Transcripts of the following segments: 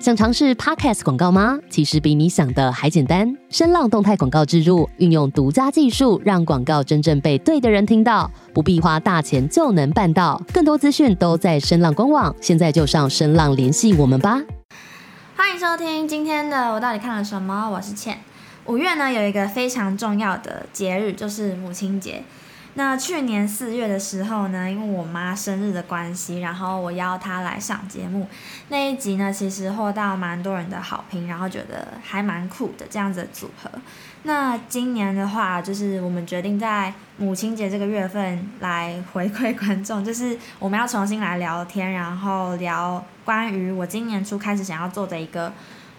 想尝试 Podcast 广告吗？其实比你想的还简单。声浪动态广告植入，运用独家技术，让广告真正被对的人听到，不必花大钱就能办到。更多资讯都在声浪官网，现在就上声浪联系我们吧。欢迎收听今天的我到底看了什么？我是倩。五月呢有一个非常重要的节日，就是母亲节。那去年四月的时候呢，因为我妈生日的关系，然后我邀她来上节目。那一集呢，其实获到蛮多人的好评，然后觉得还蛮酷的这样子的组合。那今年的话，就是我们决定在母亲节这个月份来回馈观众，就是我们要重新来聊天，然后聊关于我今年初开始想要做的一个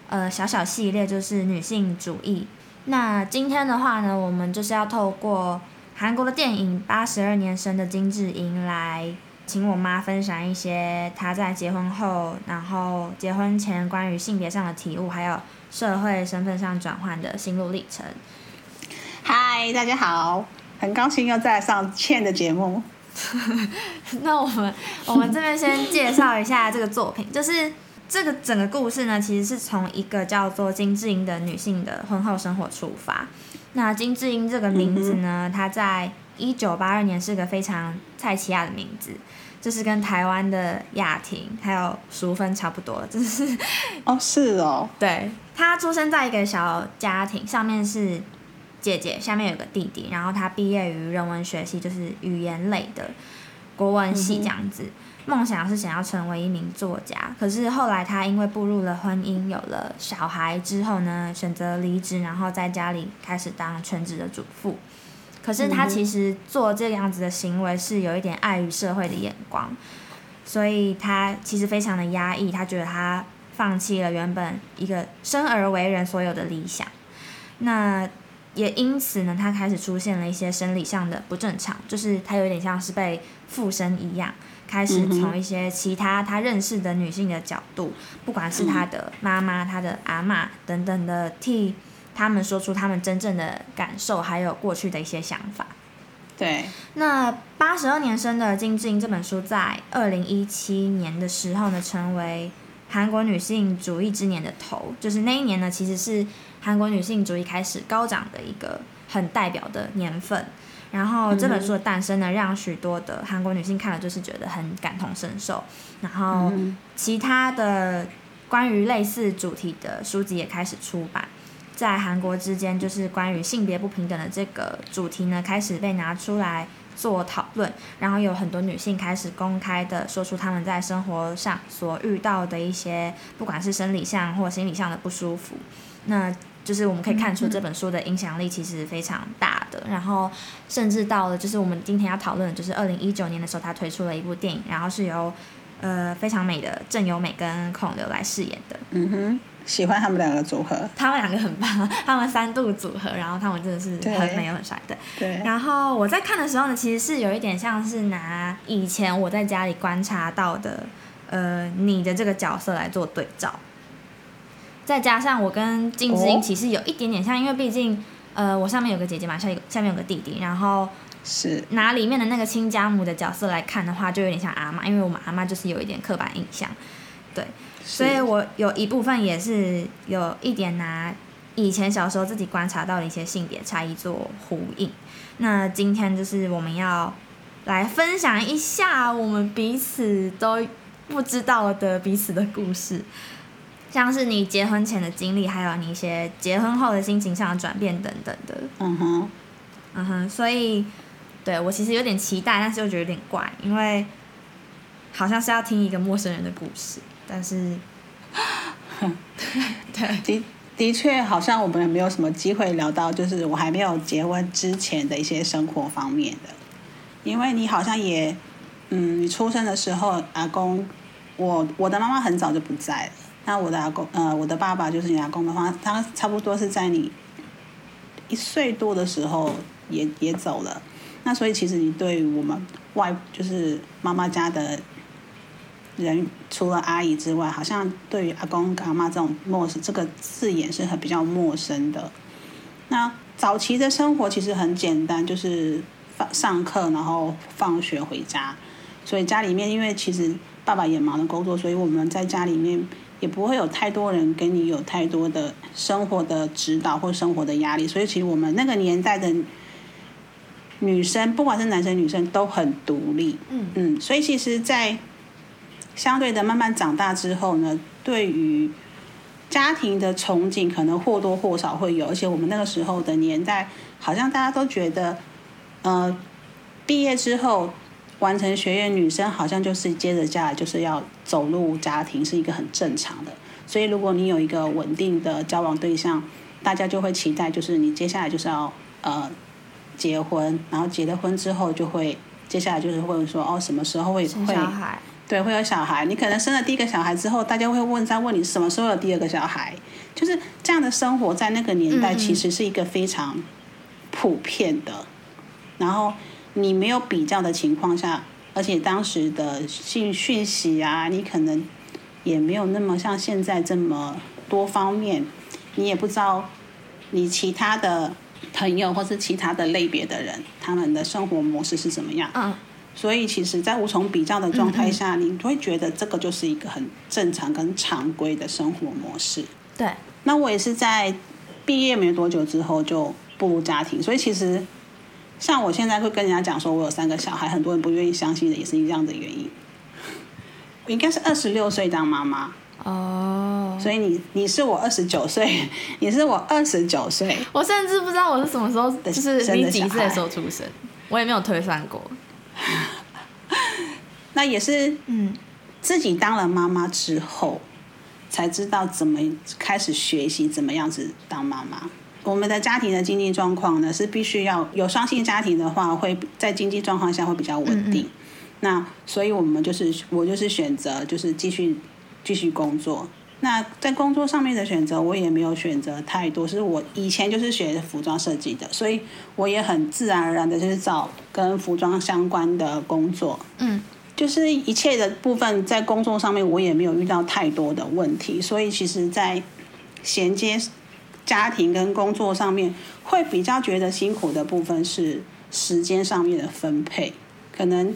呃小小系列，就是女性主义。那今天的话呢，我们就是要透过。韩国的电影《八十二年生的金智英》来请我妈分享一些她在结婚后，然后结婚前关于性别上的体悟，还有社会身份上转换的心路历程。嗨，大家好，很高兴又再上倩的节目。那我们我们这边先介绍一下这个作品，就是这个整个故事呢，其实是从一个叫做金智英的女性的婚后生活出发。那金智英这个名字呢？她在一九八二年是个非常蔡奇亚的名字，就是跟台湾的雅婷还有淑芬差不多，就是哦，是哦，对，她出生在一个小家庭，上面是姐姐，下面有个弟弟，然后她毕业于人文学系，就是语言类的国文系这样子。梦想是想要成为一名作家，可是后来他因为步入了婚姻，有了小孩之后呢，选择离职，然后在家里开始当全职的主妇。可是他其实做这样子的行为是有一点碍于社会的眼光，所以他其实非常的压抑。他觉得他放弃了原本一个生而为人所有的理想，那也因此呢，他开始出现了一些生理上的不正常，就是他有点像是被附身一样。开始从一些其他他认识的女性的角度，不管是他的妈妈、他的阿妈等等的，替他们说出他们真正的感受，还有过去的一些想法。对，那八十二年生的金智英这本书，在二零一七年的时候呢，成为韩国女性主义之年的头，就是那一年呢，其实是韩国女性主义开始高涨的一个很代表的年份。然后这本书的诞生呢，让许多的韩国女性看了就是觉得很感同身受。然后其他的关于类似主题的书籍也开始出版，在韩国之间就是关于性别不平等的这个主题呢，开始被拿出来做讨论。然后有很多女性开始公开的说出她们在生活上所遇到的一些，不管是生理上或心理上的不舒服。那就是我们可以看出这本书的影响力其实非常大的，然后甚至到了就是我们今天要讨论的，就是二零一九年的时候，他推出了一部电影，然后是由呃非常美的郑有美跟孔刘来饰演的。嗯哼，喜欢他们两个组合，他们两个很棒，他们三度组合，然后他们真的是很美又很帅的。对。然后我在看的时候呢，其实是有一点像是拿以前我在家里观察到的呃你的这个角色来做对照。再加上我跟金智英其实有一点点像，因为毕竟，呃，我上面有个姐姐嘛，下下面有个弟弟，然后是拿里面的那个亲家母的角色来看的话，就有点像阿妈，因为我们阿妈就是有一点刻板印象，对，所以我有一部分也是有一点拿以前小时候自己观察到的一些性别差异做呼应。那今天就是我们要来分享一下我们彼此都不知道的彼此的故事。像是你结婚前的经历，还有你一些结婚后的心情上的转变等等的。嗯哼，嗯哼，所以对我其实有点期待，但是又觉得有点怪，因为好像是要听一个陌生人的故事，但是 对，的的确好像我们没有什么机会聊到，就是我还没有结婚之前的一些生活方面的，因为你好像也，嗯，你出生的时候，阿公，我我的妈妈很早就不在了。那我的阿公，呃，我的爸爸就是你阿公的话，他差不多是在你一岁多的时候也也走了。那所以其实你对我们外，就是妈妈家的人，除了阿姨之外，好像对于阿公跟阿妈这种陌生这个字眼是很比较陌生的。那早期的生活其实很简单，就是放上课，然后放学回家。所以家里面，因为其实爸爸也忙着工作，所以我们在家里面。也不会有太多人给你有太多的生活的指导或生活的压力，所以其实我们那个年代的女生，不管是男生女生都很独立。嗯嗯，所以其实，在相对的慢慢长大之后呢，对于家庭的憧憬，可能或多或少会有。而且我们那个时候的年代，好像大家都觉得，呃，毕业之后完成学业，女生好像就是接着下来就是要走入家庭，是一个很正常的。所以，如果你有一个稳定的交往对象，大家就会期待，就是你接下来就是要呃结婚，然后结了婚之后就会接下来就是会说哦什么时候会生会小孩，对，会有小孩。你可能生了第一个小孩之后，大家会问再问你什么时候有第二个小孩，就是这样的生活在那个年代其实是一个非常普遍的。然后你没有比较的情况下，而且当时的信讯息啊，你可能也没有那么像现在这么多方面，你也不知道你其他的朋友或是其他的类别的人，他们的生活模式是怎么样。嗯所以其实，在无从比较的状态下，你会觉得这个就是一个很正常跟常规的生活模式。对，那我也是在毕业没多久之后就步入家庭，所以其实像我现在会跟人家讲说我有三个小孩，很多人不愿意相信的，也是一样的原因。我应该是二十六岁当妈妈，哦，所以你你是我二十九岁，你是我二十九岁，我甚至不知道我是什么时候，就是你几岁的孩时候出生，我也没有推算过。那也是嗯自己当了妈妈之后，才知道怎么开始学习怎么样子当妈妈。我们的家庭的经济状况呢，是必须要有双性家庭的话，会在经济状况下会比较稳定。那所以我们就是我就是选择就是继续继续工作。那在工作上面的选择，我也没有选择太多，是我以前就是学服装设计的，所以我也很自然而然的就是找跟服装相关的工作。嗯就是一切的部分在工作上面，我也没有遇到太多的问题，所以其实，在衔接家庭跟工作上面，会比较觉得辛苦的部分是时间上面的分配。可能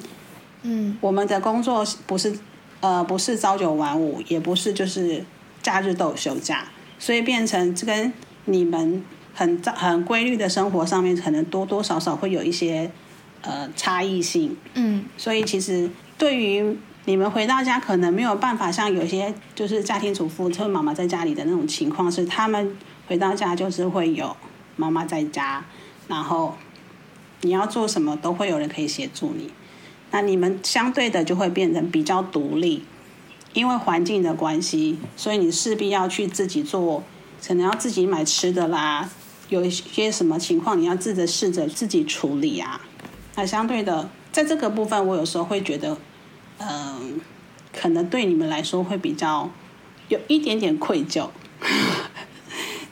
嗯我们的工作不是呃不是朝九晚五，也不是就是假日都有休假，所以变成这跟你们很很规律的生活上面，可能多多少少会有一些呃差异性。嗯所以其实对于你们回到家，可能没有办法像有些就是家庭主妇，特妈妈在家里的那种情况，是他们回到家就是会有妈妈在家，然后你要做什么都会有人可以协助你。那你们相对的就会变成比较独立，因为环境的关系，所以你势必要去自己做，可能要自己买吃的啦，有一些什么情况你要自己试着自己处理啊。那相对的，在这个部分，我有时候会觉得，嗯、可能对你们来说会比较有一点点愧疚。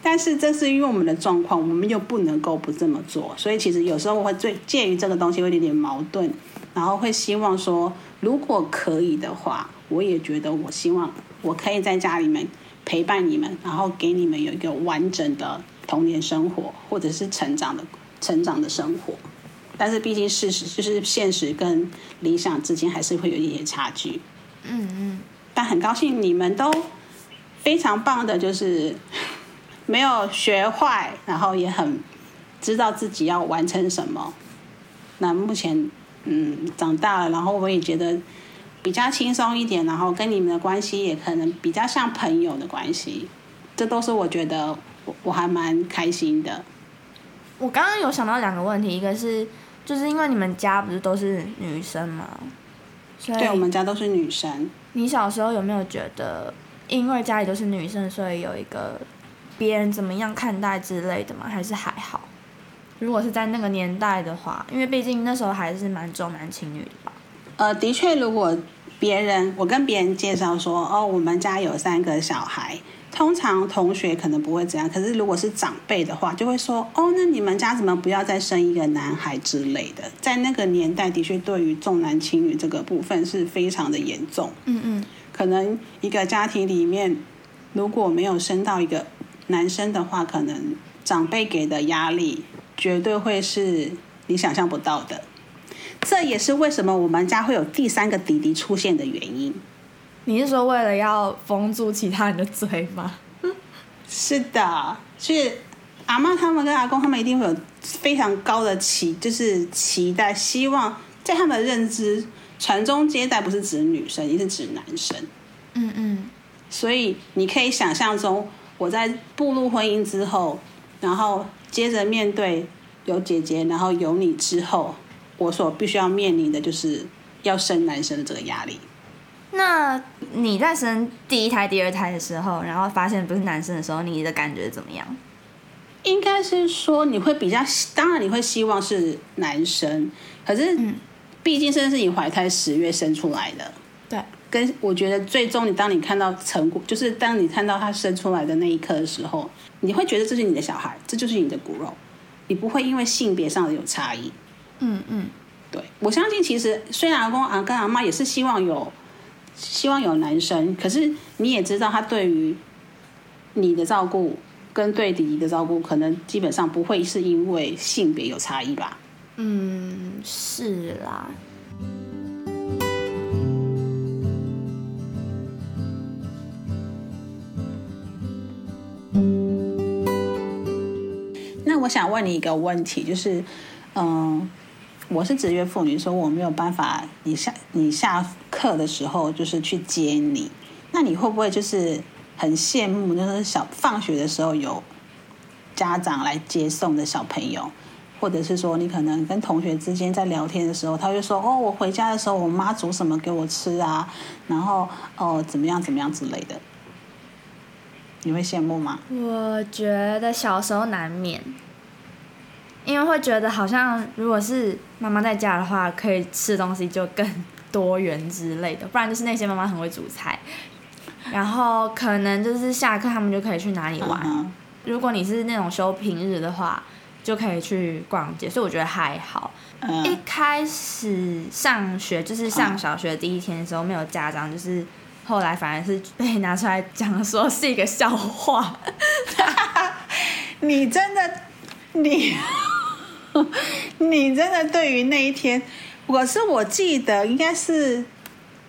但是这是因为我们的状况，我们又不能够不这么做，所以其实有时候我会最介于这个东西会有点点矛盾，然后会希望说，如果可以的话，我也觉得我希望我可以在家里面陪伴你们，然后给你们有一个完整的童年生活，或者是成长的成长的生活。但是毕竟事实就是现实跟理想之间还是会有一些差距。嗯嗯，但很高兴你们都非常棒的，就是没有学坏，然后也很知道自己要完成什么。那目前嗯长大了，然后我也觉得比较轻松一点，然后跟你们的关系也可能比较像朋友的关系，这都是我觉得我我还蛮开心的。我刚刚有想到两个问题，一个是就是因为你们家不是都是女生嘛，所以对我们家都是女生，你小时候有没有觉得，因为家里都是女生，所以有一个别人怎么样看待之类的吗？还是还好？如果是在那个年代的话，因为毕竟那时候还是蛮重男轻女的吧。呃，的确，如果别人我跟别人介绍说，哦，我们家有三个小孩，通常同学可能不会这样，可是如果是长辈的话，就会说，哦，那你们家怎么不要再生一个男孩之类的？在那个年代，的确对于重男轻女这个部分是非常的严重。嗯嗯可能一个家庭里面如果没有生到一个男生的话，可能长辈给的压力绝对会是你想象不到的。这也是为什么我们家会有第三个弟弟出现的原因。你是说为了要封住其他人的嘴吗？是的，所以阿妈他们跟阿公他们一定会有非常高的期，就是期待，希望在他们的认知，传宗接代不是指女生，也是指男生。嗯嗯，所以你可以想象中，我在步入婚姻之后，然后接着面对有姐姐，然后有你之后，我所必须要面临的就是要生男生的这个压力。那你在生第一胎、第二胎的时候，然后发现不是男生的时候，你的感觉怎么样？应该是说你会比较，当然你会希望是男生，可是毕竟这是你怀胎十月生出来的，对，跟我觉得最终你当你看到成果，就是当你看到他生出来的那一刻的时候，你会觉得这是你的小孩，这就是你的骨肉，你不会因为性别上的有差异。嗯嗯，对我相信，其实虽然阿公阿跟阿妈也是希望有。希望有男生，可是你也知道，他对于你的照顾跟对弟弟的照顾，可能基本上不会是因为性别有差异吧？嗯，是啦。那我想问你一个问题，就是，嗯。我是职业妇女，说我没有办法，你下你下课的时候就是去接你，那你会不会就是很羡慕，就是小放学的时候有家长来接送的小朋友，或者是说你可能跟同学之间在聊天的时候，他就说哦，我回家的时候我妈煮什么给我吃啊，然后哦怎么样怎么样之类的，你会羡慕吗？我觉得小时候难免。因为会觉得好像，如果是妈妈在家的话，可以吃的东西就更多元之类的。不然就是那些妈妈很会煮菜，然后可能就是下课他们就可以去哪里玩。如果你是那种休平日的话，就可以去逛街。所以我觉得还好。一开始上学就是上小学第一天的时候，没有家长，就是后来反而是被拿出来讲说是一个笑话。你真的你。你真的对于那一天，我是我记得应该是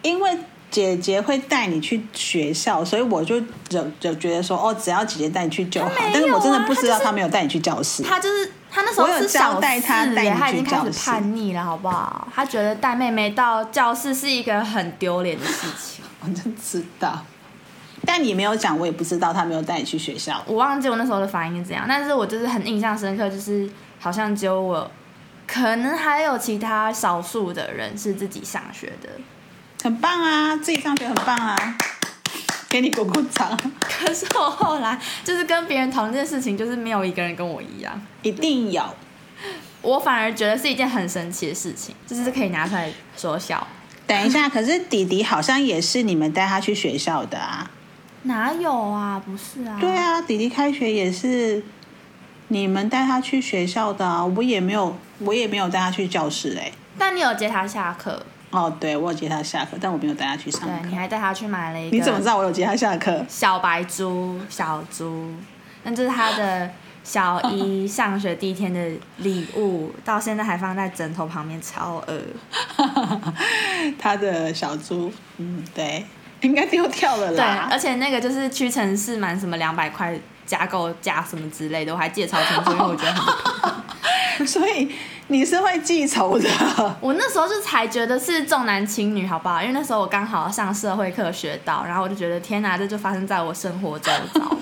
因为姐姐会带你去学校，所以我就就就觉得说，哦，只要姐姐带你去就好。但是我真的不知道她没有带你去教室。她就是他那时候是交代他带他已经开始叛逆了，好不好？他觉得带妹妹到教室是一个很丢脸的事情。我就知道，但你没有讲，我也不知道他没有带你去学校。我忘记我那时候的反应是怎样，但是我就是很印象深刻，就是。好像只有我，可能还有其他少数的人是自己上学的，很棒啊！自己上学很棒啊，给你鼓鼓掌。可是我后来就是跟别人讨论这件事情，就是没有一个人跟我一样。一定有，我反而觉得是一件很神奇的事情，就是可以拿出来说笑。等一下，可是弟弟好像也是你们带他去学校的啊？哪有啊？不是啊？对啊，弟弟开学也是。你们带他去学校的啊，我也没有，我也没有带他去教室哎。但你有接他下课？哦，对，我有接他下课，但我没有带他去上课。对，你还带他去买了一个。你怎么知道我有接他下课？小白猪，小猪，那这是他的小一上学第一天的礼物，到现在还放在枕头旁边，超恶。他的小猪，嗯，对，应该丢掉了啦。对，而且那个就是屈臣氏满什么两百块。加购加什么之类的，我还记得超清楚，因为我觉得很。所以你是会记仇的。我那时候就才觉得是重男轻女，好不好？因为那时候我刚好上社会课学到，然后我就觉得天哪，这就发生在我生活周遭。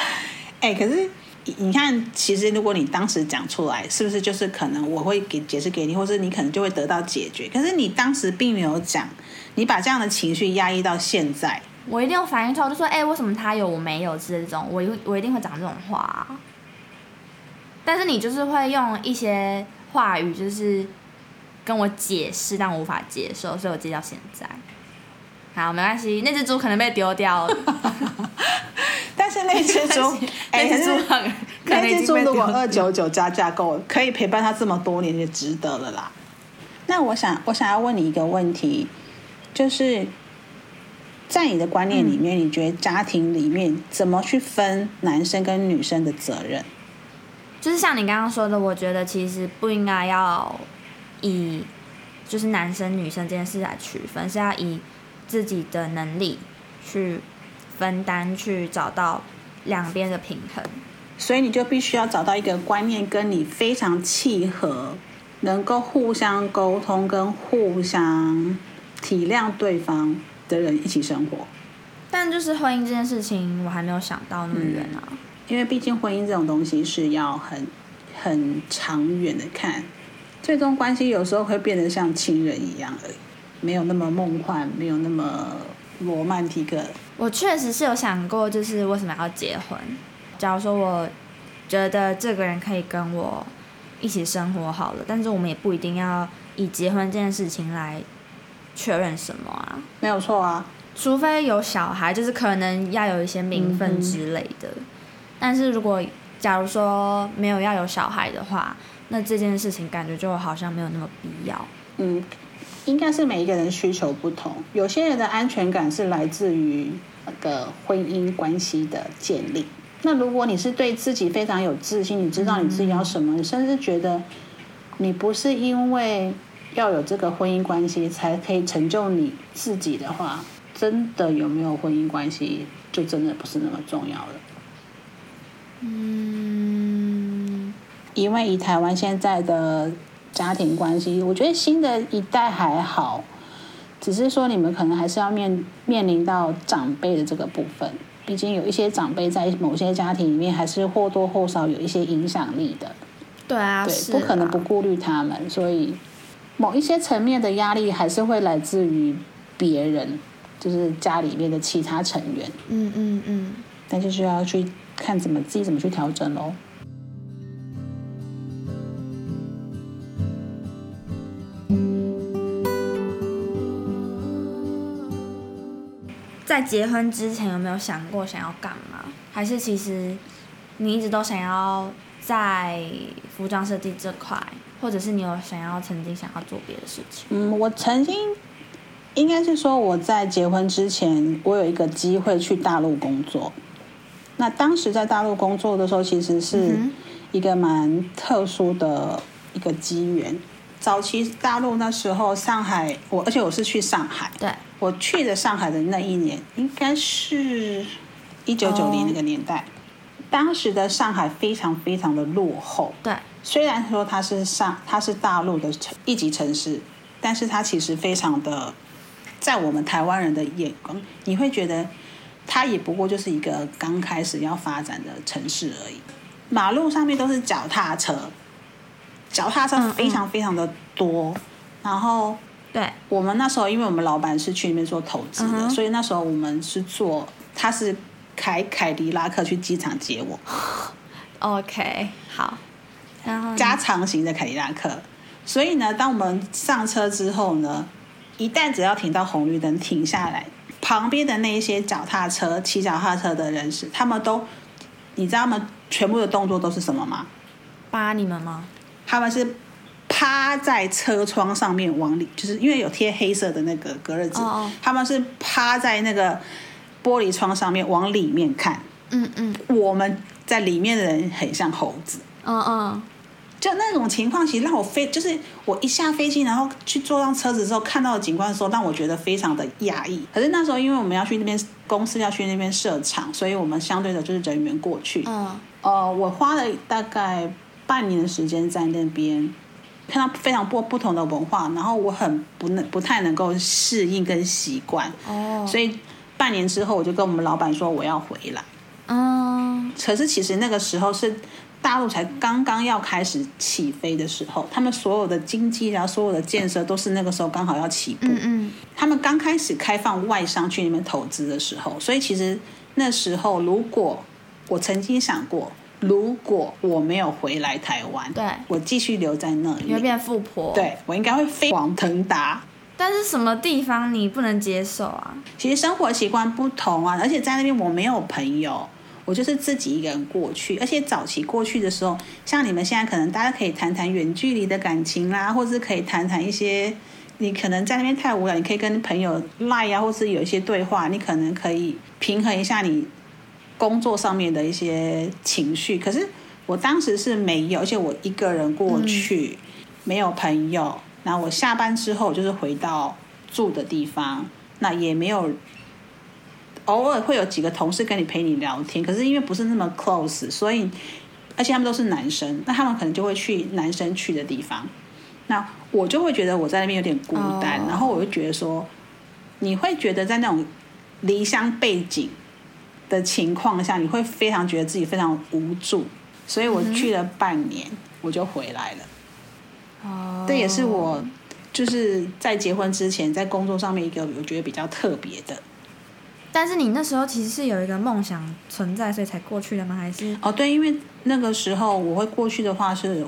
哎，可是你看，其实如果你当时讲出来，是不是就是可能我会给解释给你，或是你可能就会得到解决？可是你当时并没有讲，你把这样的情绪压抑到现在。我一定要反应出来，就说：“哎，为什么他有我没有？”之类这种，我一我一定会讲这种话。但是你就是会用一些话语，就是跟我解释，但我无法接受，所以我接到现在。好，没关系，那只猪可能被丢掉了。但是那只猪，那只猪，那只猪如果二九九加价购，可以陪伴他这么多年，就值得了啦。那我想，我想要问你一个问题，就是。在你的观念里面，你觉得家庭里面怎么去分男生跟女生的责任？就是像你刚刚说的，我觉得其实不应该要以就是男生女生这件事来区分，是要以自己的能力去分担，去找到两边的平衡。所以你就必须要找到一个观念跟你非常契合，能够互相沟通跟互相体谅对方的人一起生活。但就是婚姻这件事情，我还没有想到那么远啊。因为毕竟婚姻这种东西是要很很长远的看，最终关系有时候会变得像亲人一样而已，没有那么梦幻，没有那么罗曼蒂克。我确实是有想过，就是为什么要结婚。假如说我觉得这个人可以跟我一起生活好了，但是我们也不一定要以结婚这件事情来确认什么啊。没有错啊，除非有小孩，就是可能要有一些名分之类的。但是如果假如说没有要有小孩的话，那这件事情感觉就好像没有那么必要。嗯，应该是每一个人需求不同，有些人的安全感是来自于那个婚姻关系的建立。那如果你是对自己非常有自信，你知道你自己要什么，你甚至觉得你不是因为要有这个婚姻关系才可以成就你自己的话，真的有没有婚姻关系就真的不是那么重要了。嗯，因为以台湾现在的家庭关系，我觉得新的一代还好，只是说你们可能还是要面面临到长辈的这个部分。毕竟有一些长辈在某些家庭里面还是或多或少有一些影响力的，对啊，对，不可能不顾虑他们，所以某一些层面的压力还是会来自于别人，就是家里面的其他成员，嗯嗯嗯。但就是要去看怎么自己怎么去调整喽。在结婚之前有没有想过想要干嘛？还是其实你一直都想要在服装设计这块，或者是你有想要曾经想要做别的事情？嗯，我曾经应该是说我在结婚之前，我有一个机会去大陆工作。那当时在大陆工作的时候，其实是嗯一个蛮特殊的一个机缘。早期大陆那时候，上海我而且我是去上海，对，我去的上海的那一年，应该是一九九零那个年代。当时的上海非常非常的落后，对，虽然说它是上它是大陆的城一级城市，但是它其实非常的，在我们台湾人的眼光，你会觉得它也不过就是一个刚开始要发展的城市而已。马路上面都是脚踏车，脚踏车非常非常的多，然后对，我们那时候，因为我们老板是去那边做投资的，嗯所以那时候我们是做，他是开凯迪拉克去机场接我，OK，好。然后加长型的凯迪拉克。所以呢，当我们上车之后呢，一旦只要停到红绿灯停下来，旁边的那一些脚踏车、骑脚踏车的人士，他们都，你知道他们全部的动作都是什么吗？扒你们吗？他们是趴在车窗上面往里，就是因为有贴黑色的那个隔热纸，他们是趴在那个玻璃窗上面往里面看。嗯嗯我们在里面的人很像猴子，嗯嗯，就那种情况，其实让我飞，就是我一下飞机，然后去坐上车子之后看到的景观的时候，让我觉得非常的压抑。可是那时候因为我们要去那边公司要去那边设厂，所以我们相对的就是人员过去。嗯呃，我花了大概半年的时间在那边，看到非常不不同的文化，然后我很不能不太能够适应跟习惯，哦，所以半年之后我就跟我们老板说我要回来。嗯可是其实那个时候是大陆才刚刚要开始起飞的时候，他们所有的经济啊，所有的建设都是那个时候刚好要起步。嗯嗯他们刚开始开放外商去那边投资的时候，所以其实那时候如果我曾经想过，如果我没有回来台湾，对我继续留在那里，你会变富婆。，对我应该会飞黄腾达。但是什么地方你不能接受啊？其实生活习惯不同啊，而且在那边我没有朋友，我就是自己一个人过去。而且早期过去的时候，像你们现在可能大家可以谈谈远距离的感情啦，或者是可以谈谈一些你可能在那边太无聊，你可以跟朋友赖啊，或是有一些对话，你可能可以平衡一下你工作上面的一些情绪。可是我当时是没有，而且我一个人过去，没有朋友。然后我下班之后就是回到住的地方，那也没有，偶尔会有几个同事跟你陪你聊天，可是因为不是那么 close，所以而且他们都是男生，那他们可能就会去男生去的地方，那我就会觉得我在那边有点孤单，哦。然后我就觉得说，你会觉得在那种离乡背景的情况下，你会非常觉得自己非常无助，所以我去了半年，我就回来了。哦，这也是我就是在结婚之前，在工作上面一个我觉得比较特别的。但是你那时候其实是有一个梦想存在，所以才过去的吗？还是哦，对，因为那个时候我会过去的话是，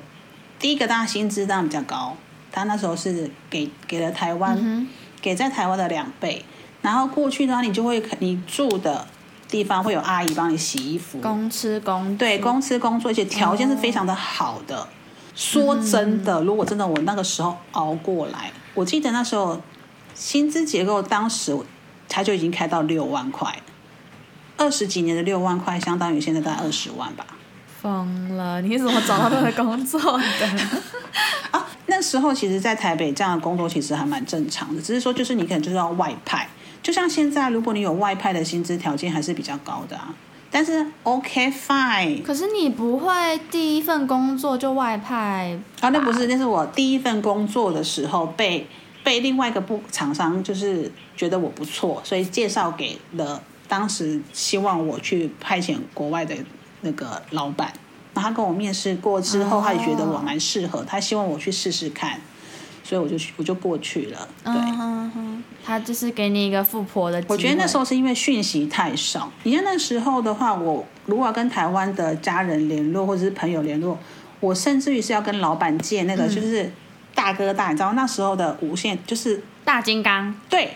第一个当然薪资当然比较高，他那时候是给给了台湾、嗯给在台湾的两倍，然后过去的话你就会你住的地方会有阿姨帮你洗衣服，公吃公对，公吃工作，而且条件是非常的好的。说真的，如果真的我那个时候熬过来，我记得那时候薪资结构当时它就已经开到六万块，二十几年的六万块，相当于现在大概二十万吧。疯了！你怎么找到这个工作的？啊，那时候其实，在台北这样的工作其实还蛮正常的，只是说就是你可能就是要外派，就像现在，如果你有外派的薪资条件还是比较高的啊。但是 OK fine，可是你不会第一份工作就外派啊，那不是，那是我第一份工作的时候被被另外一个部厂商就是觉得我不错，所以介绍给了当时希望我去派遣国外的那个老板。然后他跟我面试过之后，哦。他也觉得我蛮适合，他希望我去试试看，所以我就去我就过去了。对。他就是给你一个富婆的。我觉得那时候是因为讯息太少。你看那时候的话，我如果要跟台湾的家人联络或者是朋友联络，我甚至于是要跟老板借那个就是大哥大，你知道那时候的无线就是大金刚，对，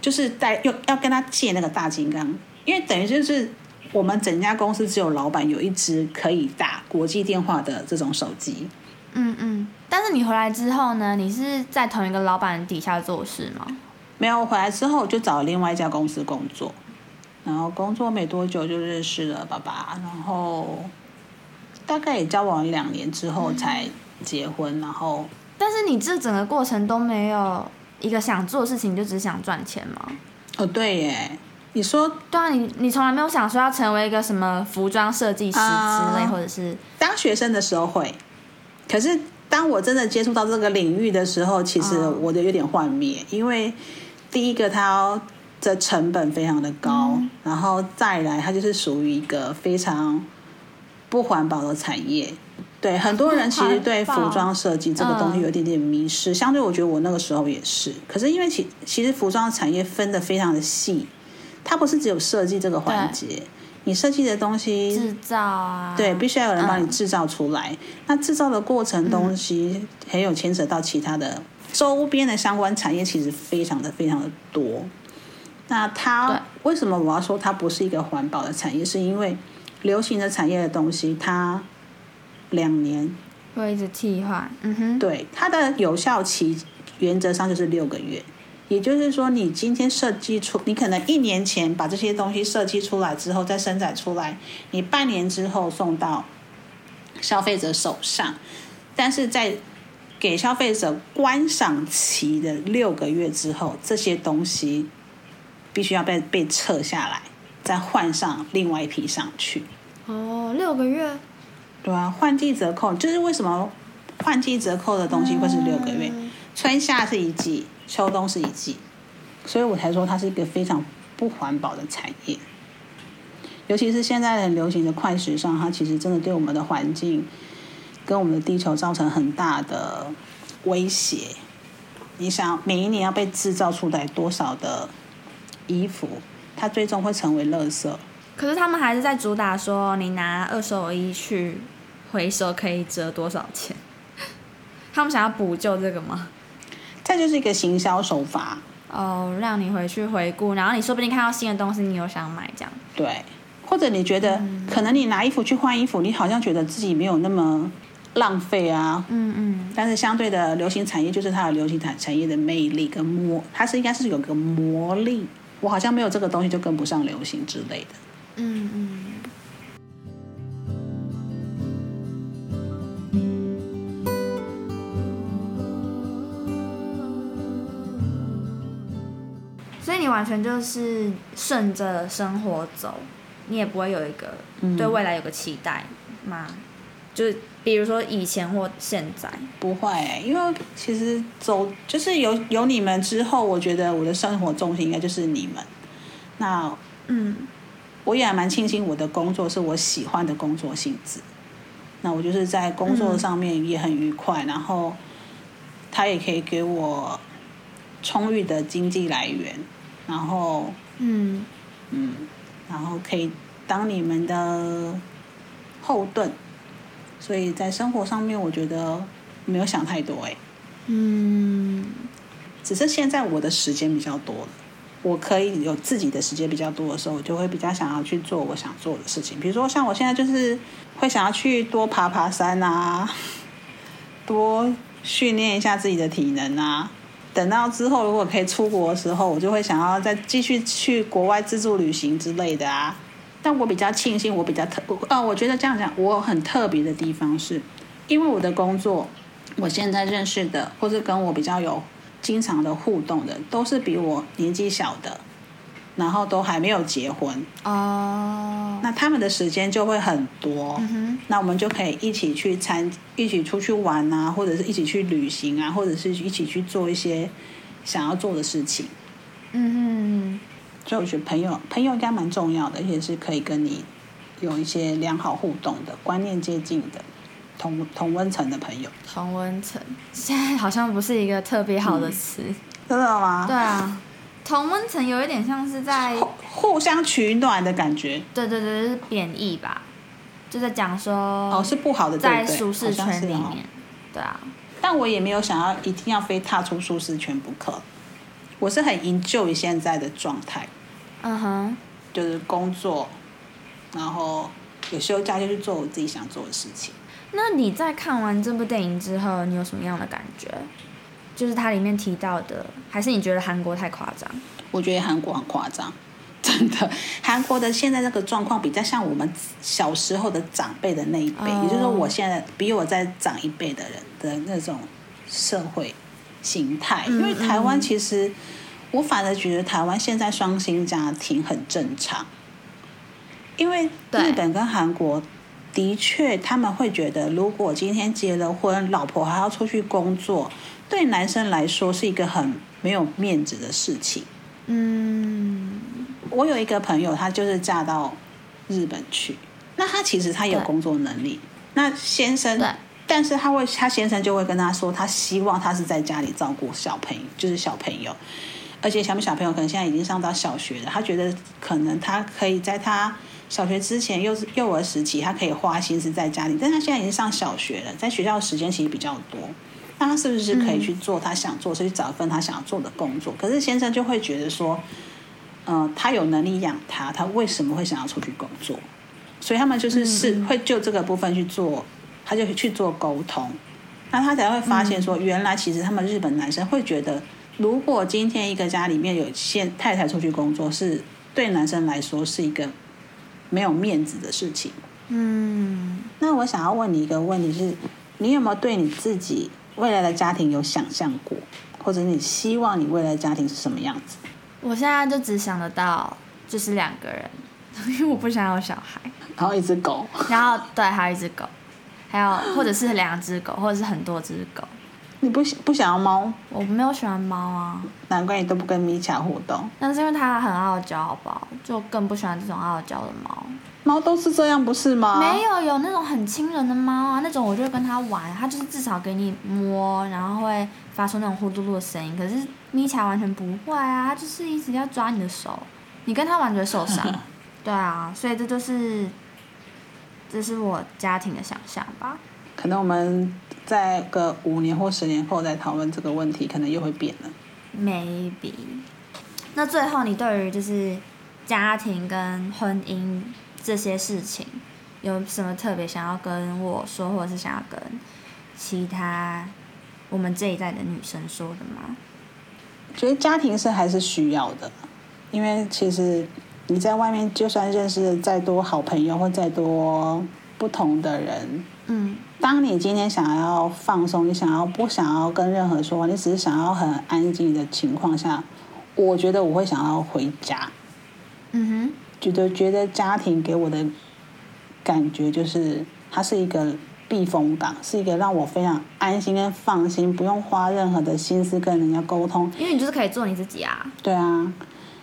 就是带要要跟他借那个大金刚，因为等于就是我们整家公司只有老板有一支可以打国际电话的这种手机。嗯嗯。但是你回来之后呢？你是在同一个老板底下做事吗？没有，我回来之后就找了另外一家公司工作，然后工作没多久就认识了爸爸，然后大概也交往两年之后才结婚，然后但是你这整个过程都没有一个想做的事情，你就只想赚钱吗？哦对耶，你说对啊，你你从来没有想说要成为一个什么服装设计师之类，啊或者是当学生的时候会，可是当我真的接触到这个领域的时候，其实嗯我就有点幻灭，因为第一个它的成本非常的高，嗯然后再来它就是属于一个非常不环保的产业。对很多人其实对服装设计这个东西有一点点迷失，相对我觉得我那个时候也是。可是因为其其实服装产业分的非常的细，它不是只有设计这个环节，你设计的东西制造啊，对，必须要有人帮你嗯制造出来。那制造的过程东西还有牵扯到其他的周边的相关产业，其实非常的非常的多。那它为什么我要说它不是一个环保的产业？是因为流行的产业的东西，它两年，会一直替换。嗯哼，对它的有效期原则上就是六个月。也就是说，你今天设计出，你可能一年前把这些东西设计出来之后，再生产出来，你半年之后送到消费者手上，但是在给消费者观赏期的六个月之后，这些东西必须要被被撤下来，再换上另外一批上去。哦，六个月，对啊，换季折扣就是为什么换季折扣的东西会是六个月，春夏是一季，秋冬是一季，所以我才说它是一个非常不环保的产业。尤其是现在很流行的快时尚，它其实真的对我们的环境跟我们的地球造成很大的威胁。你想，每一年要被制造出来多少的衣服，它最终会成为垃圾。可是他们还是在主打说，你拿二手衣去回收可以折多少钱？他们想要补救这个吗？这就是一个行销手法。哦，让你回去回顾，然后你说不定看到新的东西，你又想买这样。对，或者你觉得、可能你拿衣服去换衣服，你好像觉得自己没有那么浪费啊。嗯嗯，但是相对的流行产业就是它的流行产产业的魅力跟魔，它是应该是有个魔力。我好像没有这个东西就跟不上流行之类的。嗯嗯。完全就是顺着生活走，你也不会有一个嗯对未来有个期待吗？就是比如说以前或现在，不会、因为其实走就是有有你们之后，我觉得我的生活重心应该就是你们。那嗯我也还蛮庆幸我的工作是我喜欢的工作性质。那我就是在工作上面也很愉快，然后他也可以给我充裕的经济来源，然后嗯嗯，然后可以当你们的后盾。所以在生活上面，我觉得没有想太多哎、嗯只是现在我的时间比较多了，我可以有自己的时间比较多的时候，我就会比较想要去做我想做的事情。比如说像我现在就是会想要去多爬爬山啊，多训练一下自己的体能啊。等到之后如果可以出国的时候，我就会想要再继续去国外自助旅行之类的啊。但我比较庆幸，我比较特，呃，我觉得这样讲，我很特别的地方是，因为我的工作，我现在认识的，或是跟我比较有经常的互动的，都是比我年纪小的，然后都还没有结婚，哦，那他们的时间就会很多。嗯那我们就可以一起去参，一起出去玩啊，或者是一起去旅行啊，或者是一起去做一些想要做的事情。嗯所以我觉得朋友朋友应该蛮重要的，而且是可以跟你有一些良好互动的、观念接近的、同同温层的朋友。同温层现在好像不是一个特别好的词，真的吗？对啊，同温层有一点像是在，互相取暖的感觉。对对对，就是贬义吧，就在讲说哦，是不好的，在？舒适圈里面，对啊，但我也没有想要一定要非踏出舒适圈不可。我是很 enjoy 现在的状态，嗯哼，就是工作，然后有休假就去做我自己想做的事情。那你在看完这部电影之后，你有什么样的感觉？就是它里面提到的，还是你觉得韩国太夸张？我觉得韩国很夸张，真的。韩国的现在这个状况比较像我们小时候的长辈的那一辈，哦也就是说，我现在比我再长一辈的人的那种社会形态。嗯因为台湾其实，我反而觉得台湾现在双薪家庭很正常，因为日本跟韩国。的确，他们会觉得，如果今天结了婚，老婆还要出去工作，对男生来说是一个很没有面子的事情。嗯，我有一个朋友，她就是嫁到日本去，那她其实她有工作能力，那先生，但是他会，他先生就会跟她说，他希望他是在家里照顾小朋友，就是小朋友，而且小小朋友可能现在已经上到小学了，他觉得可能他可以在他小学之前幼幼儿时期，他可以花心思在家里，但他现在已经上小学了，在学校的时间其实比较多。那他是不是可以去做他想做，是去找一份他想要做的工作？可是先生就会觉得说，呃，他有能力养他，他为什么会想要出去工作？所以他们就是是会就这个部分去做，他就去做沟通，那他才会发现说，原来其实他们日本男生会觉得，如果今天一个家里面有现太太出去工作，是对男生来说是一个没有面子的事情。嗯，那我想要问你一个问题是，你有没有对你自己未来的家庭有想象过，或者你希望你未来的家庭是什么样子？我现在就只想得到就是两个人，因为我不想要小孩，然后一只狗，然后对，还有一只狗，还有或者是两只狗，或者是很多只狗。你不不想要猫，我没有喜欢猫啊，难怪你都不跟米卡互动。那是因为它很傲娇，好不好？就更不喜欢这种傲娇的猫。猫都是这样，不是吗？没有有那种很亲人的猫啊，那种我就会跟它玩，它就是至少给你摸，然后会发出那种呼噜噜的声音。可是咪卡完全不会啊，它就是一直要抓你的手，你跟它玩就会受伤。对啊，所以这就是这是我家庭的想象吧。可能我们在个五年或十年后再讨论这个问题，可能又会变了。Maybe。那最后，你对于就是家庭跟婚姻这些事情，有什么特别想要跟我说，或者是想要跟其他我们这一代的女生说的吗？觉得家庭是还是需要的，因为其实你在外面就算认识再多好朋友或再多不同的人，嗯。当你今天想要放松，你想要不想要跟任何说话，你只是想要很安静的情况下，我觉得我会想要回家，嗯觉得觉得家庭给我的感觉就是它是一个避风港，是一个让我非常安心跟放心，不用花任何的心思跟人家沟通。因为你就是可以做你自己啊。对啊，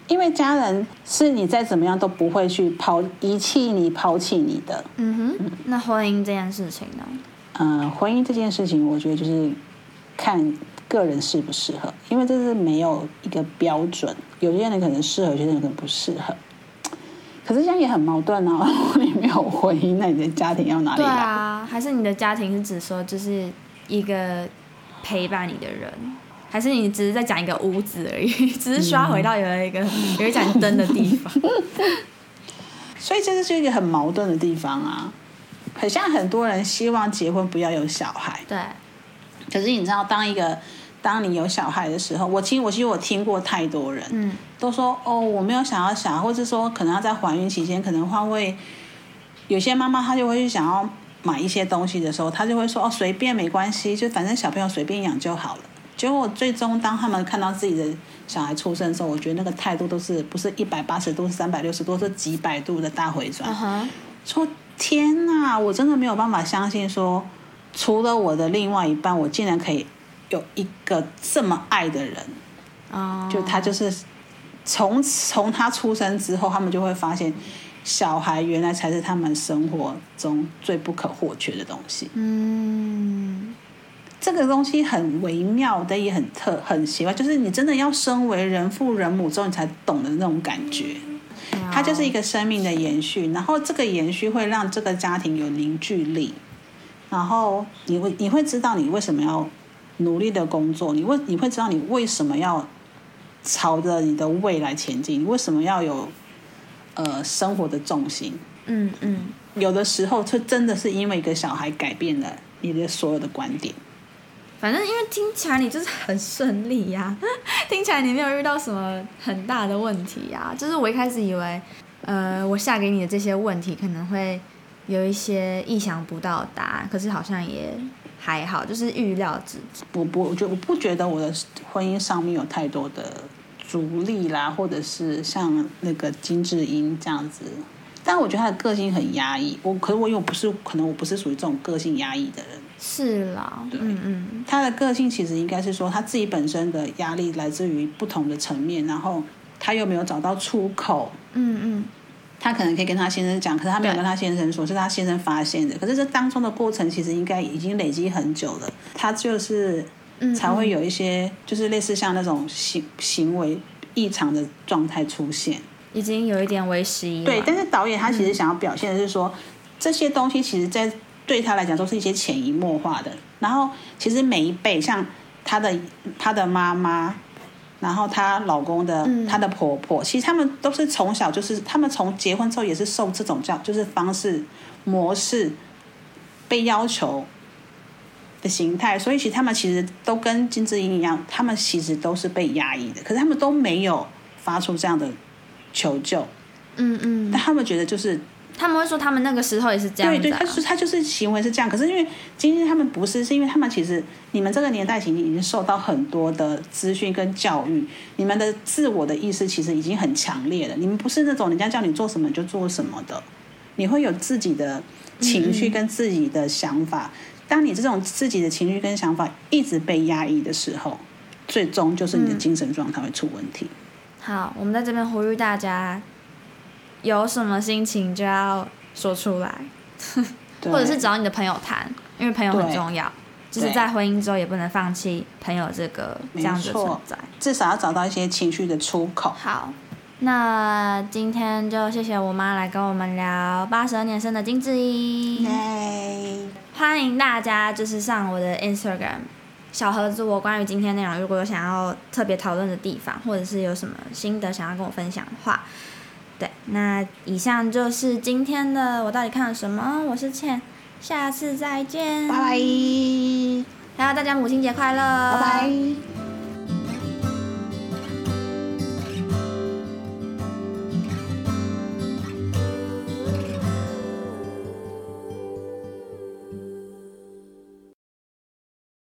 因为家人是你再怎么样都不会去抛遗弃你、抛弃你的。嗯哼，那婚姻这件事情呢？呃，婚姻这件事情，我觉得就是看个人适不适合，因为这是没有一个标准，有些人可能适合，有些人可能不适合。可是这样也很矛盾啊！如果你没有婚姻，那你的家庭要哪里对？啊，还是你的家庭是指说就是一个陪伴你的人，还是你只是在讲一个屋子而已，只是刷回到有一个、有一盏灯的地方？所以这就是一个很矛盾的地方啊。很像很多人希望结婚不要有小孩，对，可是你知道，当一个当你有小孩的时候，我其实我其实我听过太多人，嗯。都说哦，我没有想要小孩，或者说可能要在怀孕期间，可能话会有些妈妈她就会去想要买一些东西的时候，她就会说哦，随便没关系，就反正小朋友随便养就好了。结果最终当他们看到自己的小孩出生的时候，我觉得那个态度都是不是一百八十度、三百六十度，是几百度的大回转。说天哪，我真的没有办法相信说，除了我的另外一半，我竟然可以有一个这么爱的人。哦，就他就是从从他出生之后，他们就会发现，小孩原来才是他们生活中最不可或缺的东西。嗯，这个东西很微妙的，也很特很奇怪，就是你真的要身为人父人母之后，你才懂的那种感觉。它就是一个生命的延续，然后这个延续会让这个家庭有凝聚力，然后你会你会知道你为什么要努力的工作，你会你会知道你为什么要朝着你的未来前进，你为什么要有呃生活的重心。嗯嗯，有的时候，这真的是因为一个小孩改变了你的所有的观点。反正因为听起来你就是很顺利呀、听起来你没有遇到什么很大的问题呀、就是我一开始以为，呃，我下给你的这些问题可能会有一些意想不到的答案，可是好像也还好，就是预料之中。我不，我觉我不觉得我的婚姻上面有太多的阻力啦，或者是像那个金智英这样子。但我觉得他的个性很压抑，我可是我又不是，可能我不是属于这种个性压抑的人。是啦，嗯嗯，他的个性其实应该是说他自己本身的压力来自于不同的层面，然后他又没有找到出口。嗯嗯，他可能可以跟他先生讲，可是他没有跟他先生说，是他先生发现的。可是这当中的过程其实应该已经累积很久了，他就是嗯才会有一些就是类似像那种行行为异常的状态出现。已经有一点为时已晚。对，但是导演他其实想要表现的是说，这些东西其实在对他来讲都是一些潜移默化的。然后其实每一辈，像他的他的妈妈，然后她老公的嗯她的婆婆，其实他们都是从小就是他们从结婚之后也是受这种教就是方式模式被要求。的形态，所以其实他们其实都跟金智英一样，他们其实都是被压抑的，可是他们都没有发出这样的求救，嗯嗯，但他们觉得就是他们会说他们那个时候也是这样子、对啊，对，他就是他就是行为是这样，可是因为今天他们不是，是因为他们其实你们这个年代其实已经受到很多的资讯跟教育，你们的自我的意识其实已经很强烈了，你们不是那种人家叫你做什么就做什么的，你会有自己的情绪跟自己的想法。当你这种自己的情绪跟想法一直被压抑的时候，最终就是你的精神状态会出问题。好，我们在这边呼吁大家，有什么心情就要说出来，或者是找你的朋友谈，因为朋友很重要。就是在婚姻之后也不能放弃朋友这个这样子的存在。至少要找到一些情绪的出口。好，那今天就谢谢我妈来跟我们聊八十二年生的金智英。耶！欢迎大家就是上我的 Instagram 小盒子，我关于今天内容如果有想要特别讨论的地方，或者是有什么心得想要跟我分享的话，对，那以上就是今天的我到底看了什么，我是倩，下次再见，拜拜，还有大家母亲节快乐，拜拜。